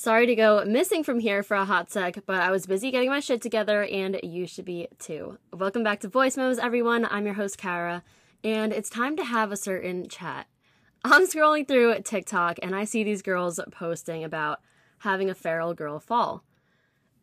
Sorry to go missing from here for a hot sec, but I was busy getting my shit together, and you should be too. Welcome back to Voice Memos, everyone. I'm your host, Kara, and it's time to have a certain chat. I'm scrolling through TikTok, and I see these girls posting about having a feral girl fall.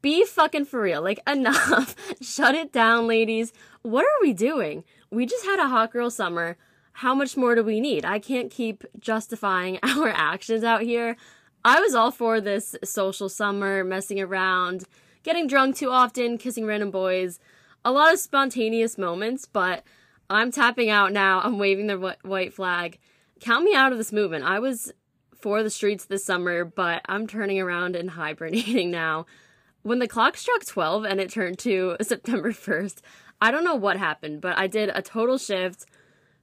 Be fucking for real. Like, enough. Shut it down, ladies. What are we doing? We just had a hot girl summer. How much more do we need? I can't keep justifying our actions out here. I was all for this social summer, messing around, getting drunk too often, kissing random boys. A lot of spontaneous moments, but I'm tapping out now. I'm waving the white flag. Count me out of this movement. I was for the streets this summer, but I'm turning around and hibernating now. When the clock struck 12 and it turned to September 1st, I don't know what happened, but I did a total shift.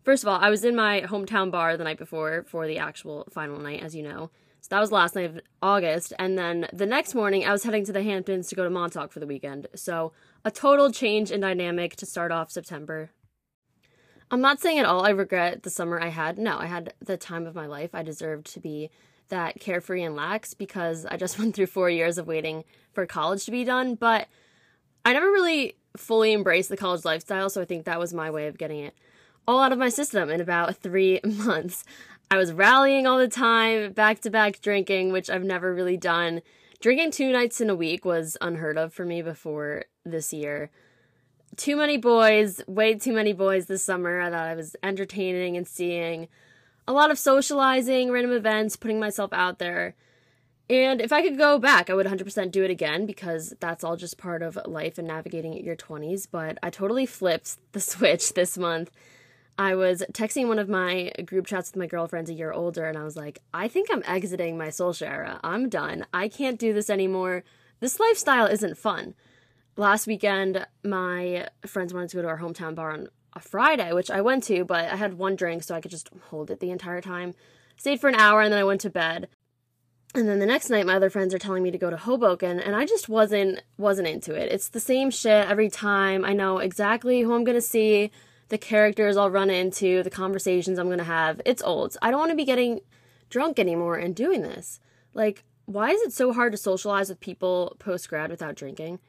First of all, I was in my hometown bar the night before for the actual final night, as you know. So that was last night of August. And then the next morning, I was heading to the Hamptons to go to Montauk for the weekend. So a total change in dynamic to start off September. I'm not saying at all I regret the summer I had. No, I had the time of my life. I deserved to be that carefree and lax because I just went through four years of waiting for college to be done. But I never really fully embraced the college lifestyle. So I think that was my way of getting it all out of my system in about three months. I was rallying all the time, back to back drinking, which I've never really done. Drinking two nights in a week was unheard of for me before this year. Too many boys, way too many boys this summer. I thought I was entertaining and seeing a lot of socializing, random events, putting myself out there. And if I could go back, I would 100% do it again because that's all just part of life and navigating your 20s. But I totally flipped the switch this month I was texting one of my group chats with my girlfriends a year older, and I was like, I think I'm exiting my social era. I'm done. I can't do this anymore. This lifestyle isn't fun. Last weekend, my friends wanted to go to our hometown bar on a Friday, which I went to, but I had one drink, so I could just hold it the entire time. Stayed for an hour, and then I went to bed. And then the next night, my other friends are telling me to go to Hoboken, and I just wasn't wasn't into it. It's the same shit every time. I know exactly who I'm gonna see the characters I'll run into, the conversations I'm going to have. It's old. I don't want to be getting drunk anymore and doing this. Like, why is it so hard to socialize with people post grad without drinking?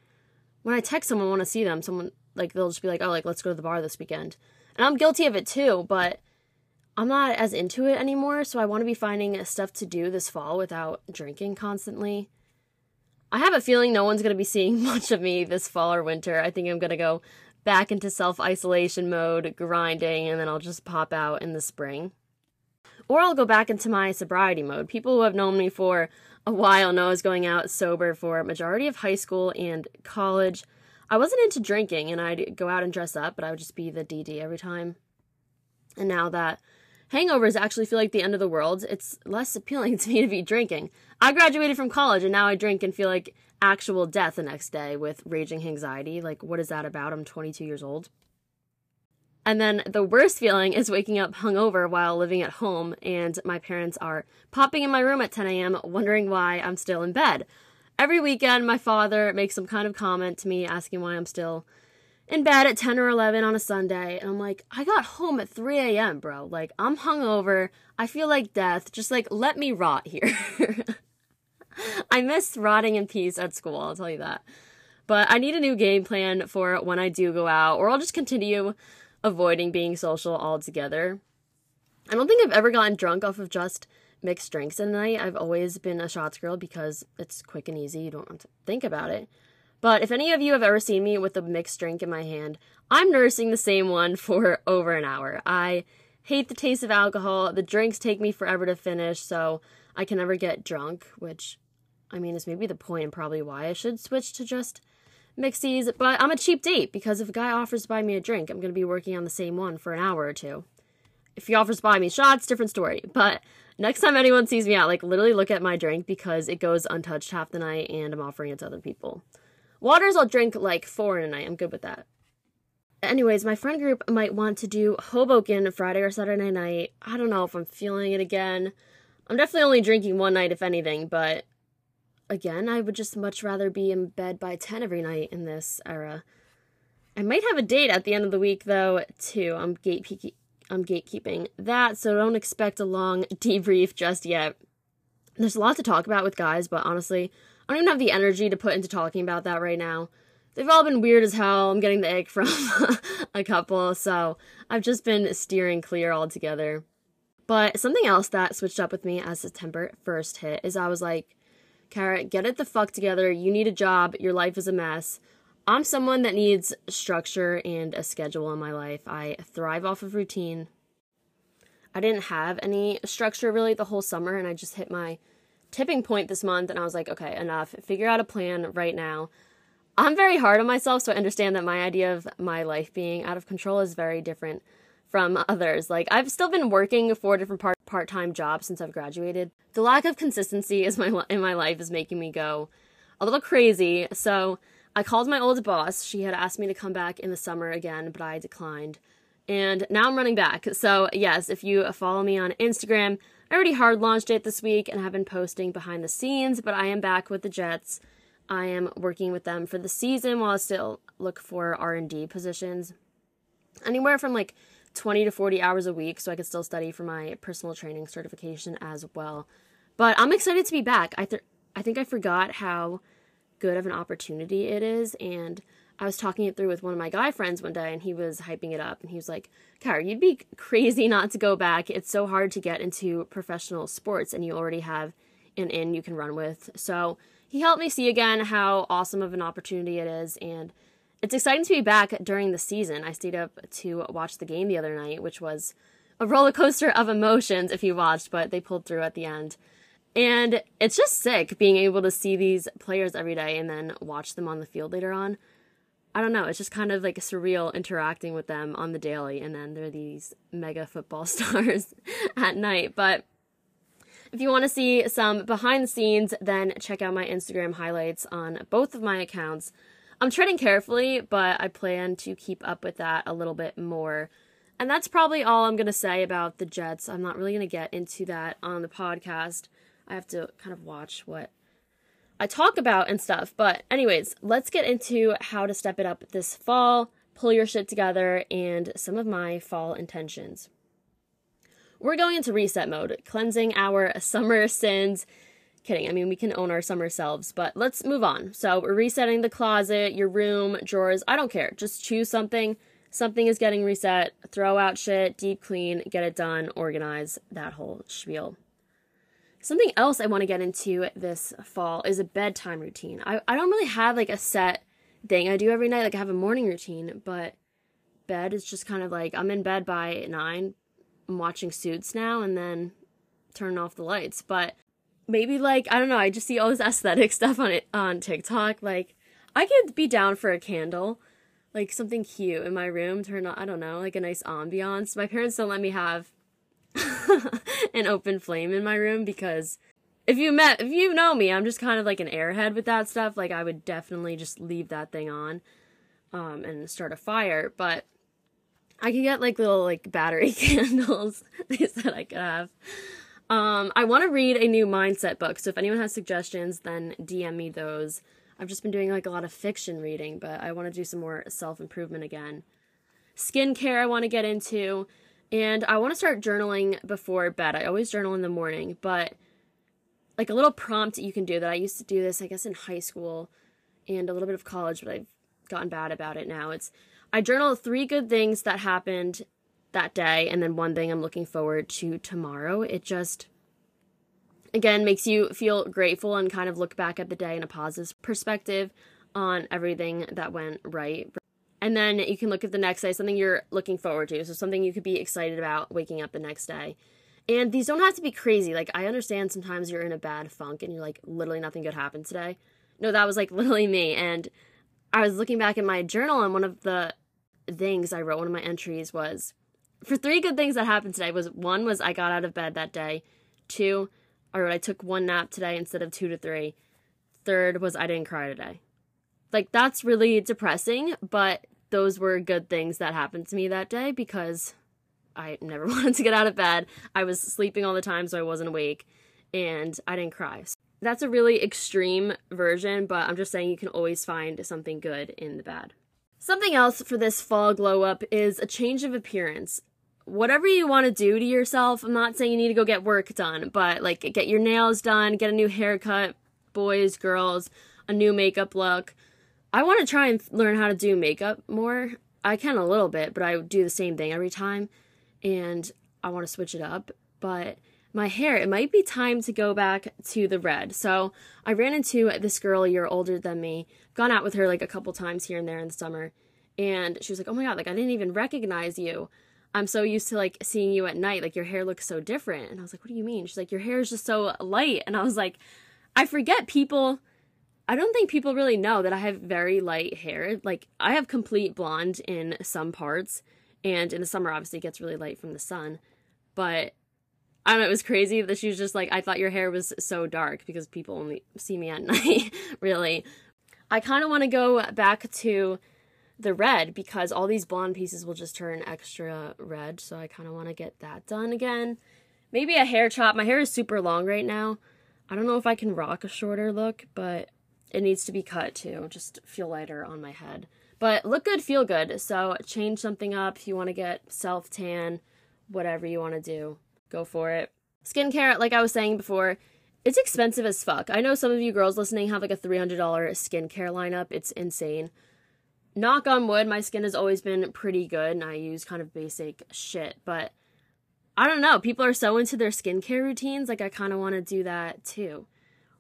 When I text someone, I want to see them, someone, like, they'll just be like, oh, like, let's go to the bar this weekend. And I'm guilty of it too, but I'm not as into it anymore, so I want to be finding stuff to do this fall without drinking constantly. I have a feeling no one's going to be seeing much of me this fall or winter. I think I'm going to go back into self isolation mode, grinding, and then I'll just pop out in the spring. Or I'll go back into my sobriety mode. People who have known me for a while know I was going out sober for majority of high school and college. I wasn't into drinking and I'd go out and dress up, but I would just be the DD every time. And now that hangovers actually feel like the end of the world, it's less appealing to me to be drinking. I graduated from college and now I drink and feel like actual death the next day with raging anxiety. Like, what is that about? I'm 22 years old. And then the worst feeling is waking up hungover while living at home, and my parents are popping in my room at 10 a.m., wondering why I'm still in bed. Every weekend, my father makes some kind of comment to me asking why I'm still in bed at 10 or 11 on a Sunday. And I'm like, I got home at 3 a.m., bro. Like, I'm hungover. I feel like death. Just like, let me rot here. I miss rotting in peace at school, I'll tell you that. But I need a new game plan for when I do go out, or I'll just continue avoiding being social altogether. I don't think I've ever gotten drunk off of just mixed drinks in the night. I've always been a shots girl because it's quick and easy. You don't have to think about it. But if any of you have ever seen me with a mixed drink in my hand, I'm nursing the same one for over an hour. I hate the taste of alcohol. The drinks take me forever to finish, so I can never get drunk, which I mean, is maybe the point and probably why I should switch to just mixies. But I'm a cheap date because if a guy offers to buy me a drink, I'm going to be working on the same one for an hour or two. If he offers to buy me shots, different story. But next time anyone sees me out, like literally look at my drink because it goes untouched half the night and I'm offering it to other people. Waters, I'll drink like four in a night. I'm good with that. Anyways, my friend group might want to do Hoboken Friday or Saturday night. I don't know if I'm feeling it again. I'm definitely only drinking one night, if anything, but again, I would just much rather be in bed by 10 every night in this era. I might have a date at the end of the week, though, too. I'm, gatekeeping, I'm gatekeeping that, so don't expect a long debrief just yet. There's a lot to talk about with guys, but honestly, I don't even have the energy to put into talking about that right now. They've all been weird as hell. I'm getting the ick from a couple, so I've just been steering clear altogether. But something else that switched up with me as September 1st hit is I was like, Kara, get it the fuck together. You need a job. Your life is a mess. I'm someone that needs structure and a schedule in my life. I thrive off of routine. I didn't have any structure really the whole summer, and I just hit my tipping point this month, and I was like, okay, enough. Figure out a plan right now. I'm very hard on myself, so I understand that my idea of my life being out of control is very different from others. Like I've still been working four different part part-time jobs since I've graduated. The lack of consistency is my in my life is making me go a little crazy. So I called my old boss. She had asked me to come back in the summer again, but I declined. And now I'm running back. So, yes, if you follow me on Instagram, I already hard launched it this week and have been posting behind the scenes, but I am back with the Jets. I am working with them for the season while I still look for R&D positions. Anywhere from like 20 to 40 hours a week so I could still study for my personal training certification as well. But I'm excited to be back. I th- I think I forgot how good of an opportunity it is and I was talking it through with one of my guy friends one day and he was hyping it up and he was like, Kara, you'd be crazy not to go back. It's so hard to get into professional sports and you already have an in you can run with. So he helped me see again how awesome of an opportunity it is and it's exciting to be back during the season. I stayed up to watch the game the other night, which was a roller coaster of emotions if you watched, but they pulled through at the end. And it's just sick being able to see these players every day and then watch them on the field later on. I don't know, it's just kind of like surreal interacting with them on the daily, and then they're these mega football stars at night. But if you want to see some behind the scenes, then check out my Instagram highlights on both of my accounts. I'm treading carefully, but I plan to keep up with that a little bit more. And that's probably all I'm going to say about the Jets. I'm not really going to get into that on the podcast. I have to kind of watch what I talk about and stuff. But, anyways, let's get into how to step it up this fall, pull your shit together, and some of my fall intentions. We're going into reset mode, cleansing our summer sins Kidding. I mean, we can own our summer selves, but let's move on. So, we're resetting the closet, your room, drawers. I don't care. Just choose something. Something is getting reset. Throw out shit, deep clean, get it done, organize that whole spiel. Something else I want to get into this fall is a bedtime routine. I, I don't really have like a set thing I do every night. Like, I have a morning routine, but bed is just kind of like I'm in bed by nine. I'm watching Suits now and then turn off the lights. But maybe like I don't know, I just see all this aesthetic stuff on it on TikTok. Like I could be down for a candle, like something cute in my room, turn on I don't know, like a nice ambiance. My parents don't let me have an open flame in my room because if you met if you know me, I'm just kind of like an airhead with that stuff. Like I would definitely just leave that thing on um and start a fire, but I could get like little like battery candles said I could have. Um, I want to read a new mindset book, so if anyone has suggestions, then DM me those. I've just been doing like a lot of fiction reading, but I want to do some more self improvement again. Skincare, I want to get into, and I want to start journaling before bed. I always journal in the morning, but like a little prompt you can do that I used to do this, I guess, in high school and a little bit of college, but I've gotten bad about it now. It's I journal three good things that happened that day and then one thing I'm looking forward to tomorrow. It just again makes you feel grateful and kind of look back at the day in a positive perspective on everything that went right. And then you can look at the next day, something you're looking forward to. So something you could be excited about waking up the next day. And these don't have to be crazy. Like I understand sometimes you're in a bad funk and you're like literally nothing good happened today. No, that was like literally me and I was looking back at my journal and one of the things I wrote one of my entries was for three good things that happened today was one was I got out of bed that day. Two, or I took one nap today instead of two to three. Third was I didn't cry today. Like that's really depressing, but those were good things that happened to me that day because I never wanted to get out of bed. I was sleeping all the time so I wasn't awake and I didn't cry. So that's a really extreme version, but I'm just saying you can always find something good in the bad. Something else for this fall glow up is a change of appearance whatever you want to do to yourself. I'm not saying you need to go get work done, but like get your nails done, get a new haircut, boys, girls, a new makeup look. I want to try and learn how to do makeup more. I can a little bit, but I do the same thing every time and I want to switch it up. But my hair, it might be time to go back to the red. So I ran into this girl a year older than me, gone out with her like a couple times here and there in the summer. And she was like, Oh my God, like I didn't even recognize you. I'm so used to like seeing you at night. Like your hair looks so different. And I was like, What do you mean? She's like, Your hair is just so light. And I was like, I forget people. I don't think people really know that I have very light hair. Like I have complete blonde in some parts. And in the summer, obviously, it gets really light from the sun. But I don't know, it was crazy that she was just like, I thought your hair was so dark because people only see me at night, really. I kind of want to go back to the red because all these blonde pieces will just turn extra red. So I kind of want to get that done again. Maybe a hair chop. My hair is super long right now. I don't know if I can rock a shorter look, but it needs to be cut too. Just feel lighter on my head. But look good, feel good. So change something up if you want to get self tan, whatever you want to do go for it. Skincare, like I was saying before, it's expensive as fuck. I know some of you girls listening have like a $300 skincare lineup. It's insane. Knock on wood, my skin has always been pretty good and I use kind of basic shit, but I don't know. People are so into their skincare routines. Like, I kind of want to do that too.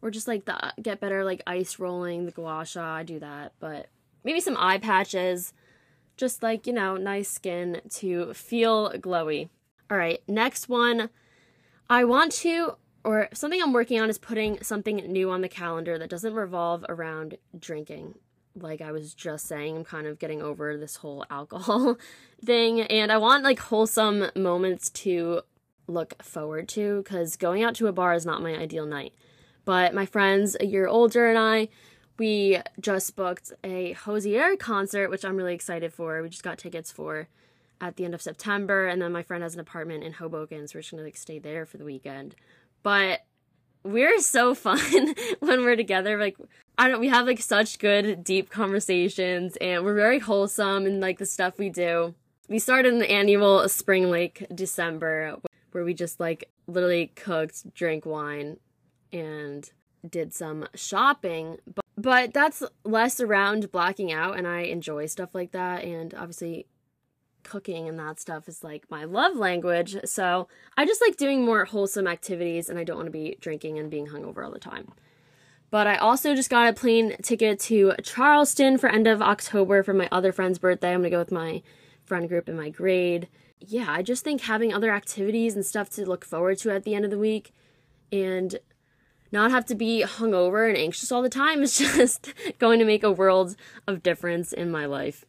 Or just like the get better, like ice rolling, the gua sha. I do that, but maybe some eye patches. Just like, you know, nice skin to feel glowy. All right, next one. I want to, or something I'm working on is putting something new on the calendar that doesn't revolve around drinking. Like I was just saying, I'm kind of getting over this whole alcohol thing, and I want like wholesome moments to look forward to because going out to a bar is not my ideal night. But my friends, a year older, and I, we just booked a Hozier concert, which I'm really excited for. We just got tickets for at the end of September, and then my friend has an apartment in Hoboken, so we're just gonna like stay there for the weekend. But we're so fun when we're together. Like I don't, we have like such good deep conversations, and we're very wholesome in like the stuff we do. We started an annual Spring Lake December where we just like literally cooked, drank wine, and did some shopping. But but that's less around blacking out, and I enjoy stuff like that. And obviously, cooking and that stuff is like my love language. So I just like doing more wholesome activities and I don't want to be drinking and being hungover all the time. But I also just got a plane ticket to Charleston for end of October for my other friend's birthday. I'm gonna go with my friend group in my grade. Yeah, I just think having other activities and stuff to look forward to at the end of the week and not have to be hungover and anxious all the time is just going to make a world of difference in my life.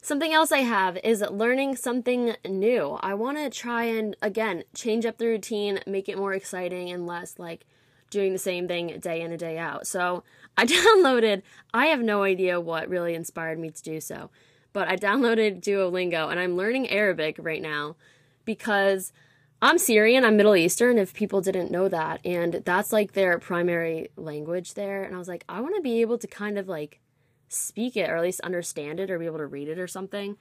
Something else I have is learning something new. I want to try and, again, change up the routine, make it more exciting and less like doing the same thing day in and day out. So I downloaded, I have no idea what really inspired me to do so, but I downloaded Duolingo and I'm learning Arabic right now because I'm Syrian, I'm Middle Eastern, if people didn't know that. And that's like their primary language there. And I was like, I want to be able to kind of like speak it or at least understand it or be able to read it or something.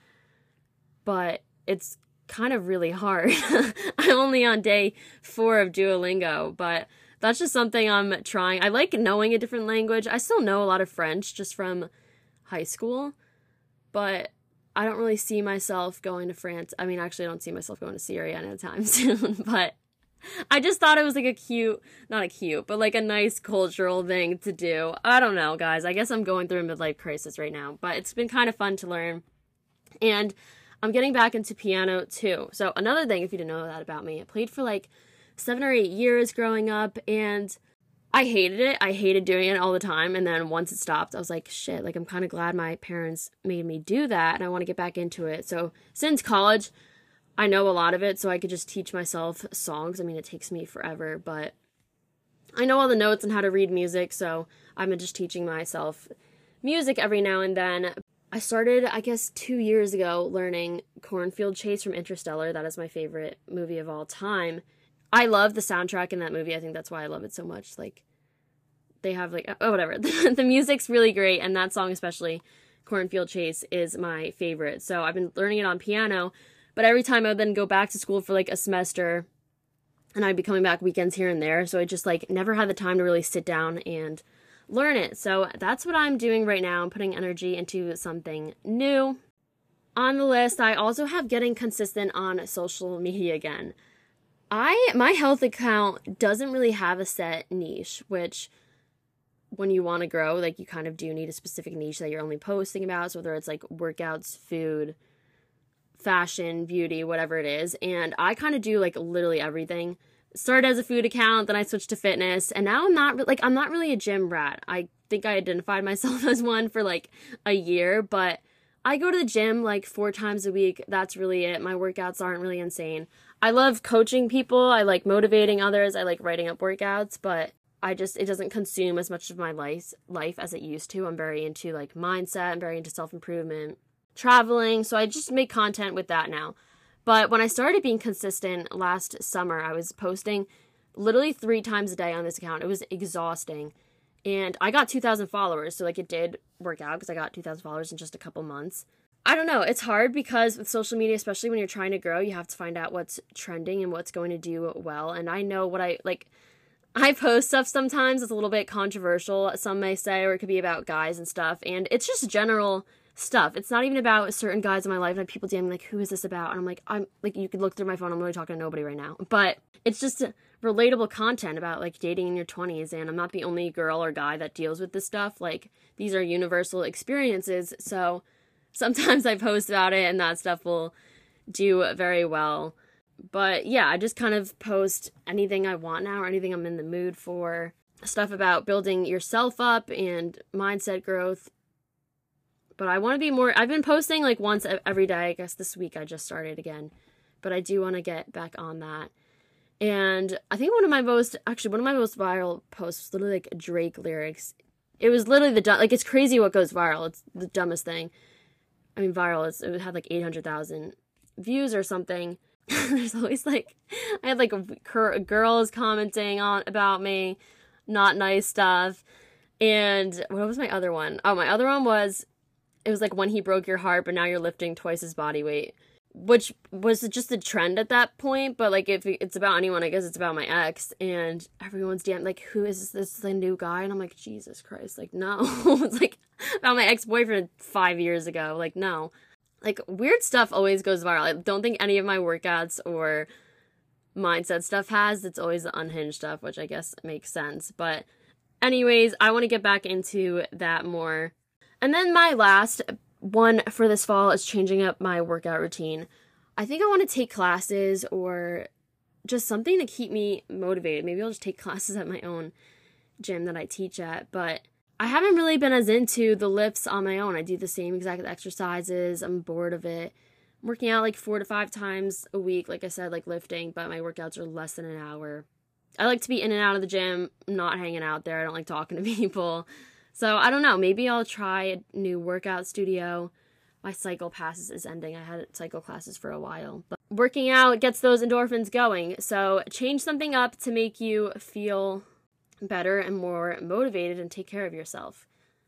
But it's kind of really hard. I'm only on day four of Duolingo, but that's just something I'm trying. I like knowing a different language. I still know a lot of French just from high school, but I don't really see myself going to France. I mean, actually, I don't see myself going to Syria anytime soon, but I just thought it was like a cute, not a cute, but like a nice cultural thing to do. I don't know, guys. I guess I'm going through a midlife crisis right now, but it's been kind of fun to learn. And I'm getting back into piano too. So, another thing, if you didn't know that about me, I played for like seven or eight years growing up, and I hated it. I hated doing it all the time. And then once it stopped, I was like, shit, like I'm kind of glad my parents made me do that, and I want to get back into it. So, since college, I know a lot of it, so I could just teach myself songs. I mean, it takes me forever, but I know all the notes and how to read music, so I'm just teaching myself music every now and then. I started, I guess, two years ago learning Cornfield Chase from Interstellar. That is my favorite movie of all time. I love the soundtrack in that movie. I think that's why I love it so much. Like, they have, like, oh, whatever. the music's really great, and that song, especially, Cornfield Chase, is my favorite. So I've been learning it on piano But every time I would then go back to school for like a semester and I'd be coming back weekends here and there. So I just like never had the time to really sit down and learn it. So that's what I'm doing right now. I'm putting energy into something new. On the list, I also have getting consistent on social media again. I my health account doesn't really have a set niche, which when you want to grow, like you kind of do need a specific niche that you're only posting about. So whether it's like workouts, food, fashion, beauty, whatever it is. And I kind of do like literally everything. Started as a food account, then I switched to fitness, and now I'm not like I'm not really a gym rat. I think I identified myself as one for like a year, but I go to the gym like four times a week. That's really it. My workouts aren't really insane. I love coaching people. I like motivating others. I like writing up workouts, but I just it doesn't consume as much of my life life as it used to. I'm very into like mindset. I'm very into self improvement, traveling. So I just make content with that now. But when I started being consistent last summer, I was posting literally three times a day on this account. It was exhausting. And I got 2,000 followers. So, like, it did work out because I got 2,000 followers in just a couple months. I don't know. It's hard because with social media, especially when you're trying to grow, you have to find out what's trending and what's going to do well. And I know what I like. I post stuff sometimes it's a little bit controversial, some may say, or it could be about guys and stuff. And it's just general stuff. It's not even about certain guys in my life. And people DMing like, "Who is this about?" And I'm like, "I'm like, you could look through my phone. I'm really talking to nobody right now." But it's just relatable content about like dating in your 20s. And I'm not the only girl or guy that deals with this stuff. Like these are universal experiences. So sometimes I post about it and that stuff will do very well. But yeah, I just kind of post anything I want now or anything I'm in the mood for. Stuff about building yourself up and mindset growth. But I want to be more. I've been posting like once every day. I guess this week I just started again. But I do want to get back on that. And I think one of my most, actually, one of my most viral posts was literally like Drake lyrics. It was literally the, like, it's crazy what goes viral. It's the dumbest thing. I mean, viral. It's, it had like 800,000 views or something. There's always like, I had like a, girls commenting on about me, not nice stuff. And what was my other one? Oh, my other one was, it was like when he broke your heart, but now you're lifting twice his body weight which was just a trend at that point. But like, if it's about anyone, I guess it's about my ex, and everyone's DM like, "Who is this? This is a new guy?" And I'm like, Jesus Christ, like no, it's like about my ex boyfriend five years ago. Like no, like weird stuff always goes viral. I don't think any of my workouts or mindset stuff has. It's always the unhinged stuff, which I guess makes sense. But anyways, I want to get back into that more. And then my last one for this fall is changing up my workout routine. I think I want to take classes or just something to keep me motivated. Maybe I'll just take classes at my own gym that I teach at, but I haven't really been as into the lifts on my own. I do the same exact exercises. I'm bored of it. I'm working out like four to five times a week, like I said, like lifting, but my workouts are less than an hour. I like to be in and out of the gym, not hanging out there. I don't like talking to people. So I don't know. Maybe I'll try a new workout studio. My cycle passes is ending. I had cycle classes for a while. But working out gets those endorphins going. So change something up to make you feel better and more motivated and take care of yourself.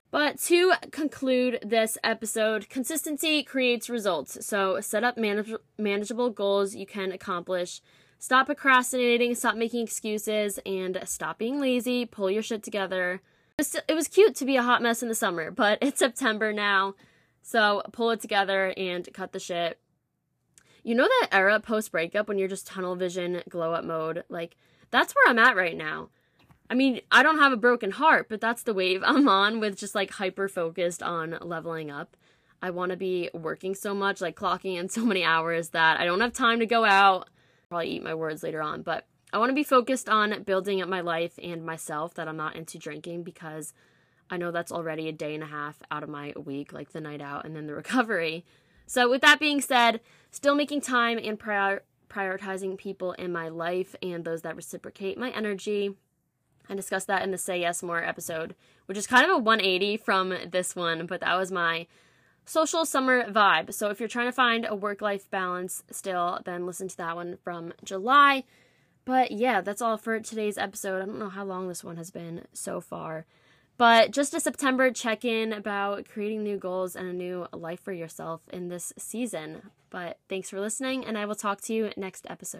But to conclude this episode, consistency creates results. So set up manage- manageable goals you can accomplish. Stop procrastinating, stop making excuses, and stop being lazy. Pull your shit together it was cute to be a hot mess in the summer, but it's September now. So pull it together and cut the shit. You know that era post breakup when you're just tunnel vision, glow up mode? Like, that's where I'm at right now. I mean, I don't have a broken heart, but that's the wave I'm on with just like hyper focused on leveling up. I want to be working so much, like clocking in so many hours that I don't have time to go out. Probably eat my words later on, but I want to be focused on building up my life and myself that I'm not into drinking because I know that's already a day and a half out of my week, like the night out and then the recovery. So, with that being said, still making time and prior- prioritizing people in my life and those that reciprocate my energy. I discussed that in the Say Yes More episode, which is kind of a 180 from this one, but that was my social summer vibe. So, if you're trying to find a work life balance still, then listen to that one from July. But yeah, that's all for today's episode. I don't know how long this one has been so far. But just a September check in about creating new goals and a new life for yourself in this season. But thanks for listening, and I will talk to you next episode.